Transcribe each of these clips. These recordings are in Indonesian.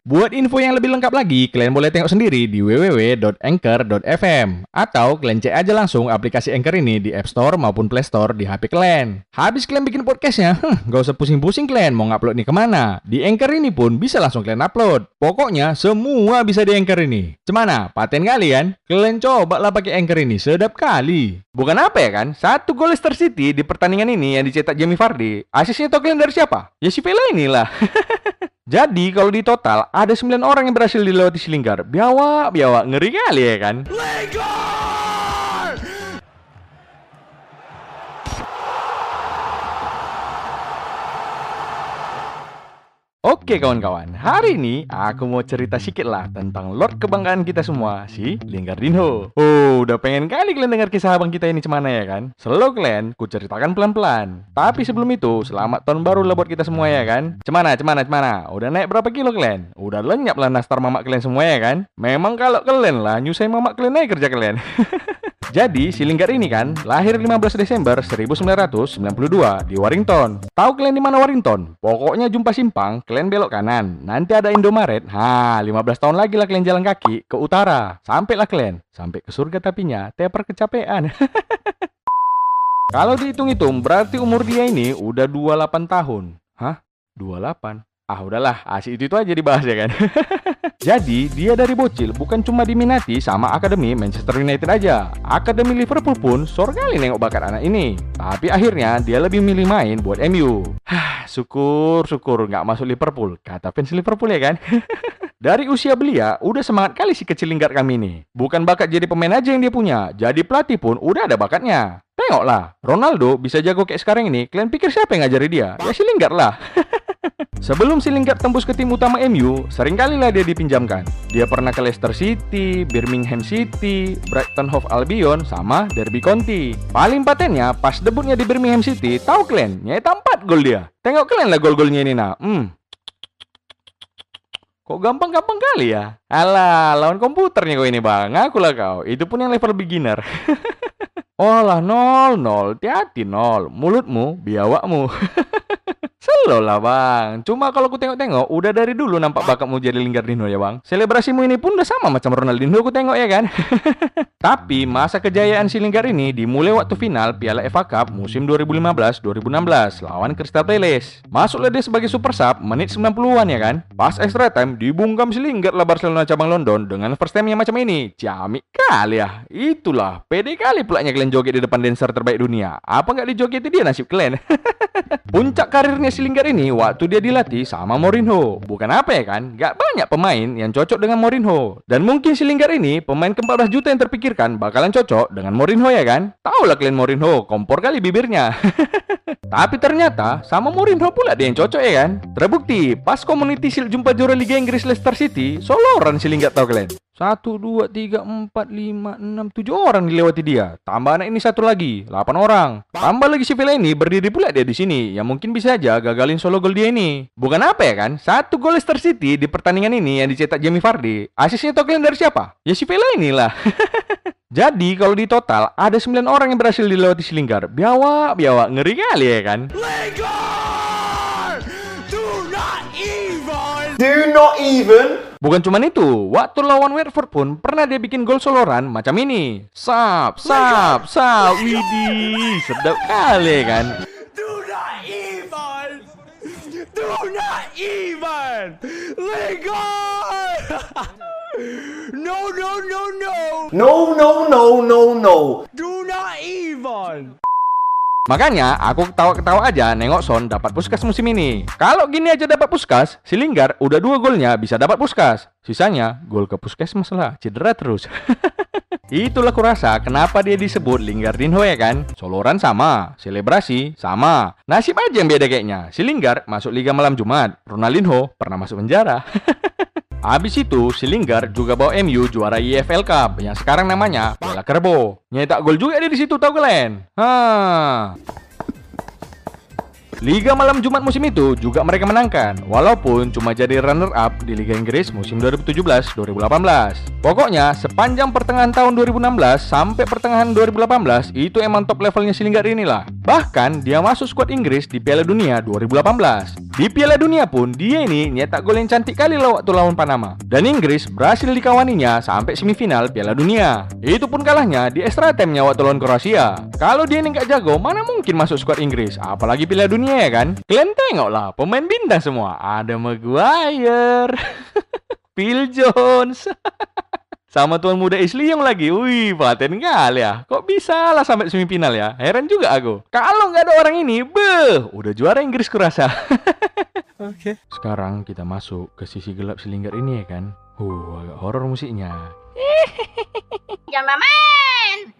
Buat info yang lebih lengkap lagi, kalian boleh tengok sendiri di www.anchor.fm atau kalian cek aja langsung aplikasi Anchor ini di App Store maupun Play Store di HP kalian. Habis kalian bikin podcastnya, hmm, gak usah pusing-pusing kalian mau ngupload nih ke mana. Di Anchor ini pun bisa langsung kalian upload. Pokoknya semua bisa di Anchor ini. Cemana? Paten kalian? Kalian coba lah pakai Anchor ini, sedap kali. Bukan apa ya kan? Satu gol Leicester City di pertandingan ini yang dicetak Jamie Vardy. Asisnya tau kalian dari siapa? Ya si Vela inilah. Jadi kalau di total ada 9 orang yang berhasil dilewati si Linggar. Biawak, biawak, ngeri kali ya kan? Linggar! Oke kawan-kawan, hari ini aku mau cerita sedikit lah tentang Lord kebanggaan kita semua, si Lingardinho. Oh, udah pengen kali kalian dengar kisah abang kita ini cemana ya kan? Selalu kalian, ku ceritakan pelan-pelan. Tapi sebelum itu, selamat tahun baru lah buat kita semua ya kan? Cemana, cemana, cemana? Udah naik berapa kilo kalian? Udah lenyap lah nastar mamak kalian semua ya kan? Memang kalau kalian lah, nyusahin mamak kalian aja kerja kalian. Jadi, si Linggar ini kan lahir 15 Desember 1992 di Warrington. Tahu kalian di mana Warrington? Pokoknya jumpa simpang, kalian belok kanan. Nanti ada Indomaret. Ha, 15 tahun lagi lah kalian jalan kaki ke utara. Sampailah kalian. Sampai ke surga tapinya, teper kecapean. Kalau dihitung-hitung, berarti umur dia ini udah 28 tahun. Hah? 28? Ah udahlah, asik itu, itu aja dibahas ya kan. Jadi dia dari bocil bukan cuma diminati sama akademi Manchester United aja. Akademi Liverpool pun sore kali nengok bakat anak ini. Tapi akhirnya dia lebih milih main buat MU. Hah, syukur syukur nggak masuk Liverpool. Kata fans Liverpool ya kan. Dari usia belia, udah semangat kali si kecil lingkar kami ini. Bukan bakat jadi pemain aja yang dia punya, jadi pelatih pun udah ada bakatnya. Tengoklah, Ronaldo bisa jago kayak sekarang ini. Kalian pikir siapa yang ngajari dia? Ya si Lingard lah. Sebelum si Lingard tembus ke tim utama MU, sering kali lah dia dipinjamkan. Dia pernah ke Leicester City, Birmingham City, Brighton Hove Albion, sama Derby County. Paling patennya, pas debutnya di Birmingham City, tahu kalian, nyetak 4 gol dia. Tengok kalian lah gol-golnya ini nah. Hmm. Kok gampang-gampang kali ya? Alah, lawan komputernya kau ini bang. Aku lah kau. Itu pun yang level beginner. oh lah, nol, nol. Hati-hati, nol. Mulutmu, biawakmu. Selo lah bang. Cuma kalau aku tengok-tengok, udah dari dulu nampak bakatmu jadi Lingardino ya bang. Selebrasimu ini pun udah sama macam Ronaldinho aku tengok ya kan. Tapi masa kejayaan si Lingard ini dimulai waktu final Piala FA Cup musim 2015-2016 lawan Crystal Palace. Masuklah dia sebagai super sub menit 90-an ya kan. Pas extra time dibungkam si Lingard lah Barcelona cabang London dengan first time yang macam ini. Ciamik kali ya. Itulah, pede kali pulanya kalian joget di depan dancer terbaik dunia. Apa nggak dijogeti dia nasib kalian? Puncak karirnya si Lingard ini waktu dia dilatih sama Mourinho. Bukan apa ya kan? Gak banyak pemain yang cocok dengan Mourinho. Dan mungkin si Lingard ini pemain ke-14 juta yang terpikirkan bakalan cocok dengan Mourinho ya kan? Tahu lah kalian Mourinho, kompor kali bibirnya. Tapi ternyata sama Mourinho pula dia yang cocok ya kan? Terbukti pas Community Shield jumpa juara Liga Inggris Leicester City, soloran si Lingard tahu kalian. Satu, dua, tiga, empat, lima, enam, tujuh orang dilewati dia. Tambah anak ini satu lagi, delapan orang. Tambah lagi si Villa ini berdiri pula dia di sini. Yang mungkin bisa aja gagalin solo gol dia ini. Bukan apa ya kan? Satu gol Leicester City di pertandingan ini yang dicetak Jamie Vardy. Asisnya tau kalian dari siapa? Ya si Villa inilah. Jadi kalau di total ada 9 orang yang berhasil dilewati si Lingard. Biawak, biawak, ngeri kali ya kan? Do not even! Do not even! Bukan cuma itu, waktu lawan Watford pun pernah dia bikin gol soloran macam ini. Sap, sap, sap, widih, sedap kali kan. Do not even, do not even. no, no, no, no. No, no, no, no, no. Do not even. Makanya aku ketawa-ketawa aja nengok Son dapat puskas musim ini. Kalau gini aja dapat puskas, si Linggar udah dua golnya bisa dapat puskas. Sisanya gol ke puskes masalah cedera terus. Itulah kurasa kenapa dia disebut Lingardinho ya kan? Soloran sama, selebrasi sama. Nasib aja yang beda kayaknya. Si Linggar masuk Liga Malam Jumat, Ronaldinho pernah masuk penjara. Habis itu, si Lingard juga bawa MU juara EFL Cup yang sekarang namanya Piala Kerbo. Nyetak gol juga dia di situ tahu kalian? Hah. Liga malam Jumat musim itu juga mereka menangkan, walaupun cuma jadi runner-up di Liga Inggris musim 2017-2018. Pokoknya, sepanjang pertengahan tahun 2016 sampai pertengahan 2018, itu emang top levelnya si Lingard inilah. Bahkan, dia masuk skuad Inggris di Piala Dunia 2018. Di Piala Dunia pun, dia ini nyetak gol yang cantik kali lah waktu lawan Panama. Dan Inggris berhasil dikawaninya sampai semifinal Piala Dunia. Itu pun kalahnya di extra time-nya waktu lawan Kroasia. Kalau dia ini nggak jago, mana mungkin masuk skuad Inggris, apalagi Piala Dunia ya kan? Kalian tengoklah, pemain bintang semua. Ada Maguire, Phil Jones, sama tuan muda Isli yang lagi. Wih, paten kali ya. Kok bisa lah sampai semifinal ya? Heran juga aku. Kalau nggak ada orang ini, beh, udah juara Inggris kurasa. Oke. Okay. Sekarang kita masuk ke sisi gelap selinggar ini ya kan. Uh, agak horor musiknya. Jangan main.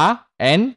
R N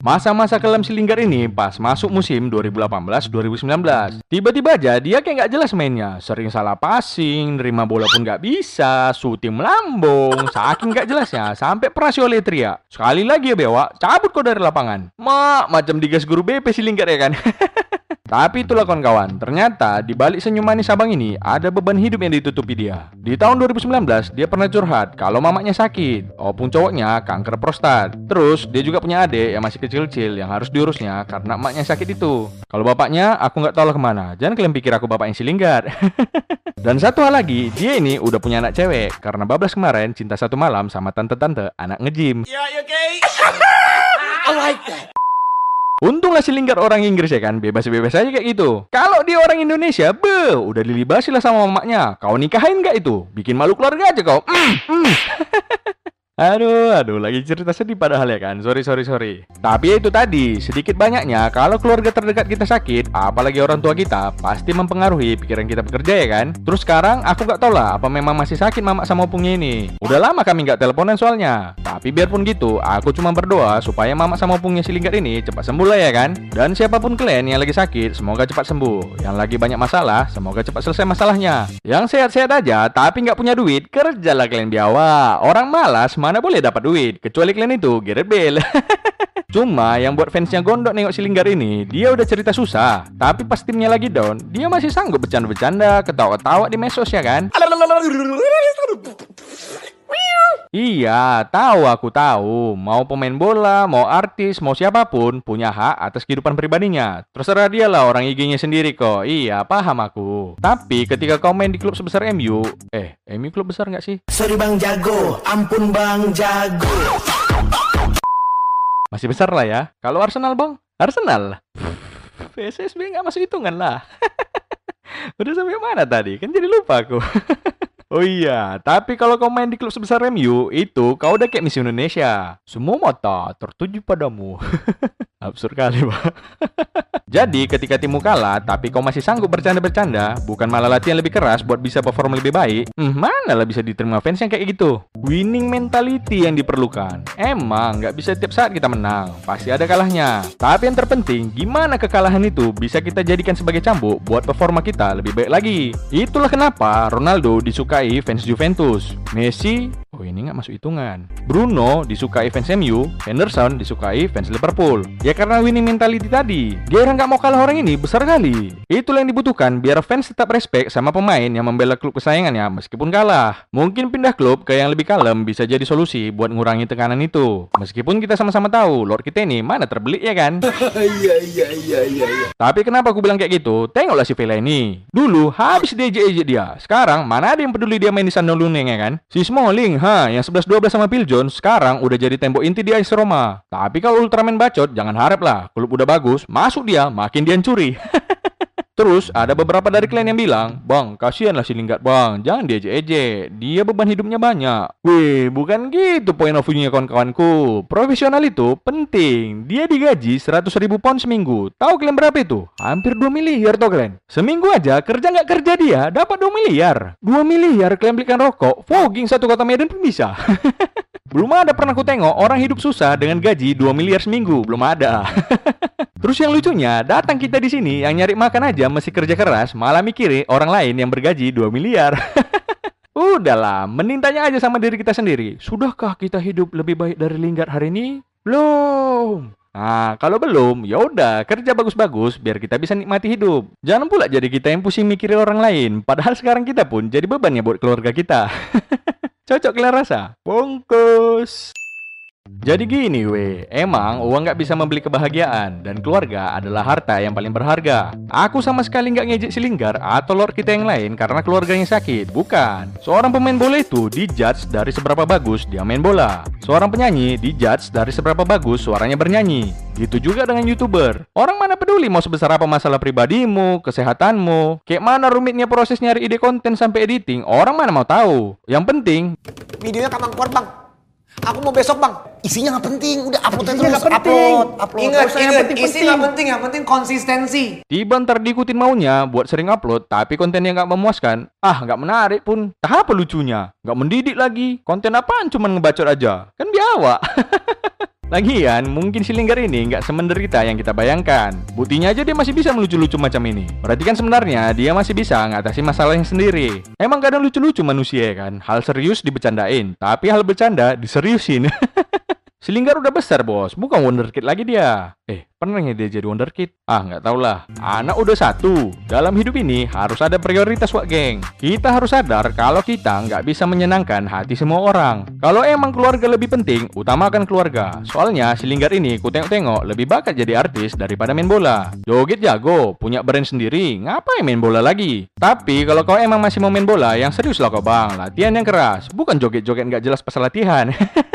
Masa-masa kelam silinggar ini pas masuk musim 2018-2019. Tiba-tiba aja dia kayak nggak jelas mainnya. Sering salah passing, nerima bola pun nggak bisa, shooting melambung, saking nggak jelasnya. Sampai perasi oleh teriak. Sekali lagi ya bewa, cabut kau dari lapangan. Mak, macam digas guru BP silinggar ya kan. Tapi itulah kawan-kawan, ternyata di balik senyum manis abang ini ada beban hidup yang ditutupi dia. Di tahun 2019, dia pernah curhat kalau mamanya sakit, walaupun cowoknya kanker prostat. Terus dia juga punya adik yang masih kecil-kecil yang harus diurusnya karena emaknya sakit itu. Kalau bapaknya, aku nggak tahu lah ke mana. Jangan kalian pikir aku bapak yang silinggar. Dan satu hal lagi, dia ini udah punya anak cewek karena bablas kemarin cinta satu malam sama tante-tante anak ngejim. Yeah, okay? I like that. Untunglah si Lingard orang Inggris ya kan, bebas-bebas aja kayak gitu. Kalau dia orang Indonesia, be, udah dilibasi lah sama mamanya. Kau nikahin gak itu? Bikin malu keluarga aja kau. Mm, mm. Aduh, aduh, lagi cerita sedih padahal ya kan. Sorry, sorry, sorry. Tapi ya itu tadi, sedikit banyaknya kalau keluarga terdekat kita sakit, apalagi orang tua kita, pasti mempengaruhi pikiran kita bekerja ya kan. Terus sekarang aku nggak tahu lah apa memang masih sakit mama sama opungnya ini. Udah lama kami nggak teleponan soalnya. Tapi biarpun gitu, aku cuma berdoa supaya mama sama opungnya si Lingkar ini cepat sembuh lah ya kan. Dan siapa pun kalian yang lagi sakit, semoga cepat sembuh. Yang lagi banyak masalah, semoga cepat selesai masalahnya. Yang sehat-sehat aja, tapi nggak punya duit, kerjalah kalian biawa. Orang malas, mana boleh dapat duit kecuali kalian itu Gareth Bale Cuma yang buat fansnya gondok nengok si Linggar ini, dia udah cerita susah. Tapi pas timnya lagi down, dia masih sanggup bercanda-bercanda, ketawa-tawa di mesos ya kan? Iya, tahu aku tahu. Mau pemain bola, mau artis, mau siapa pun punya hak atas kehidupan pribadinya. Terserah dia lah orang IG-nya sendiri kok. Iya, paham aku. Tapi ketika kau main di klub sebesar MU, eh, MU klub besar nggak sih? Sorry Bang Jago, ampun Bang Jago. Masih besar lah ya. Kalau Arsenal, Bang? Arsenal. PSSB nggak masuk hitungan lah. Udah sampai mana tadi? Kan jadi lupa aku. Oh iya, tapi kalau kau main di klub sebesar MU, itu kau udah kayak Miss Indonesia. Semua mata tertuju padamu. Absurd kali, Pak. Jadi ketika timmu kalah, tapi kau masih sanggup bercanda-bercanda, bukan malah latihan lebih keras buat bisa perform lebih baik, hmm, mana lah bisa diterima fans yang kayak gitu? Winning mentality yang diperlukan. Emang nggak bisa tiap saat kita menang, pasti ada kalahnya. Tapi yang terpenting, gimana kekalahan itu bisa kita jadikan sebagai cambuk buat performa kita lebih baik lagi. Itulah kenapa Ronaldo disukai fans Juventus. Messi Oh ini nggak masuk hitungan. Bruno disukai fans MU, Henderson disukai fans Liverpool. Ya karena winning mentality tadi. Dia nggak mau kalah orang ini besar kali. Itulah yang dibutuhkan biar fans tetap respect sama pemain yang membela klub kesayangannya meskipun kalah. Mungkin pindah klub ke yang lebih kalem bisa jadi solusi buat ngurangi tekanan itu. Meskipun kita sama-sama tahu Lord kita ini mana terbelit ya kan? Iya iya iya iya iya. Tapi kenapa aku bilang kayak gitu? Tengoklah si Vela ini. Dulu habis dia ejek dia. Sekarang mana ada yang peduli dia main di San Luneng ya kan? Si Smalling, ha, yang 11-12 sama Phil Jones, sekarang udah jadi tembok inti di AS Roma. Tapi kalau Ultraman bacot, jangan harap lah. Klub udah bagus, masuk dia, makin dihancuri. Terus ada beberapa dari klien yang bilang, Bang, kasihanlah si Lingard bang, jangan diejek-ejek, dia beban hidupnya banyak. Wih, bukan gitu point of view-nya kawan-kawanku. Profesional itu penting, dia digaji 100 ribu pound seminggu. Tahu kalian berapa itu? Hampir 2 miliar toh kalian. Seminggu aja kerja nggak kerja dia, dapat 2 miliar. 2 miliar kalian belikan rokok, fogging satu kota Medan pun bisa. Belum ada pernah ku tengok orang hidup susah dengan gaji 2 miliar seminggu, belum ada. Terus yang lucunya, datang kita di sini yang nyari makan aja masih kerja keras, malah mikirin orang lain yang bergaji 2 miliar. Udahlah, mending tanya aja sama diri kita sendiri. Sudahkah kita hidup lebih baik dari Lingard hari ini? Belum. Nah, kalau belum, ya udah kerja bagus-bagus biar kita bisa nikmati hidup. Jangan pula jadi kita yang pusing mikirin orang lain, padahal sekarang kita pun jadi bebannya buat keluarga kita. Cocok kalian rasa? Bungkus. Jadi gini weh, emang uang nggak bisa membeli kebahagiaan dan keluarga adalah harta yang paling berharga. Aku sama sekali nggak ngejek si Linggar atau lord kita yang lain karena keluarganya sakit, bukan. Seorang pemain bola itu dijudge dari seberapa bagus dia main bola. Seorang penyanyi dijudge dari seberapa bagus suaranya bernyanyi. Gitu juga dengan youtuber. Orang mana peduli mau sebesar apa masalah pribadimu, kesehatanmu, kayak mana rumitnya proses nyari ide konten sampai editing, orang mana mau tahu. Yang penting Videonya kapan keluar bang? Aku mau besok bang. Isinya nggak penting, udah upload aja terus. penting. Upload, upload. Ingat, yang ingat. penting-penting. Isi nggak penting, yang penting konsistensi. Tiba ntar diikutin maunya buat sering upload, tapi kontennya nggak memuaskan. Ah, nggak menarik pun. Tak apa lucunya. Nggak mendidik lagi. Konten apaan cuman ngebacot aja. Kan biawak. Lagian, mungkin si Linggar ini nggak semenderita yang kita bayangkan. Buktinya aja dia masih bisa melucu-lucu macam ini. Berarti kan sebenarnya dia masih bisa ngatasi masalahnya sendiri. Emang kadang lucu-lucu manusia ya kan? Hal serius dibecandain, tapi hal bercanda diseriusin. Si udah besar bos, bukan wonderkid lagi dia. Eh, pernah nggak dia jadi wonderkid? Ah, nggak tau lah. Anak udah satu. Dalam hidup ini harus ada prioritas wak geng. Kita harus sadar kalau kita nggak bisa menyenangkan hati semua orang. Kalau emang keluarga lebih penting, utamakan keluarga. Soalnya si ini ku tengok-tengok lebih bakat jadi artis daripada main bola. Joget jago, punya brand sendiri, ngapain main bola lagi? Tapi kalau kau emang masih mau main bola, yang serius lah kau bang. Latihan yang keras, bukan joget-joget nggak jelas pas latihan.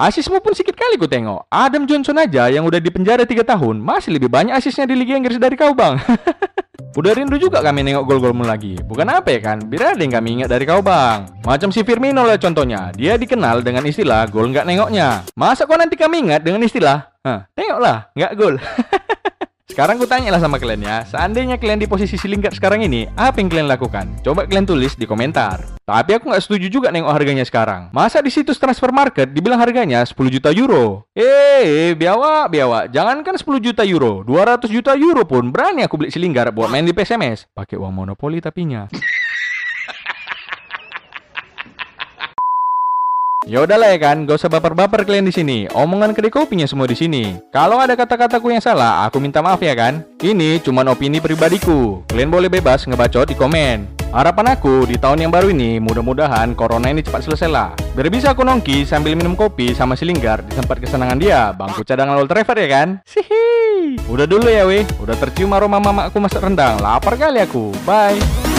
Asismu pun sedikit kali ku tengok. Adam Johnson aja yang udah di penjara 3 tahun, masih lebih banyak asisnya di Liga Inggris dari kau, Bang. udah rindu juga kami nengok gol-golmu lagi. Bukan apa ya kan? Biar ada yang kami ingat dari kau, Bang. Macam si Firmino lah contohnya. Dia dikenal dengan istilah gol nggak nengoknya. Masa kau nanti kami ingat dengan istilah, Hah, tengoklah, nggak gol. Sekarang gue tanya lah sama kalian ya, seandainya kalian di posisi si Lingard sekarang ini, apa yang kalian lakukan? Coba kalian tulis di komentar. Tapi aku nggak setuju juga nengok harganya sekarang. Masa di situs transfer market dibilang harganya 10 juta euro? Eh, biawak, biawak. Jangankan 10 juta euro, 200 juta euro pun berani aku beli si Lingard buat main di PSMS. Pakai uang monopoli tapinya. Ya udahlah ya kan, gak usah baper-baper kalian di sini. Omongan kedai kopinya semua di sini. Kalau ada kata-kataku yang salah, aku minta maaf ya kan. Ini cuma opini pribadiku. Kalian boleh bebas ngebacot di komen. Harapan aku di tahun yang baru ini, mudah-mudahan corona ini cepat selesai lah. Biar bisa aku nongki sambil minum kopi sama si Linggar di tempat kesenangan dia, bangku cadangan Old Trafford ya kan? Sihi. Udah dulu ya weh, udah tercium aroma mama aku masak rendang. Lapar kali aku. Bye.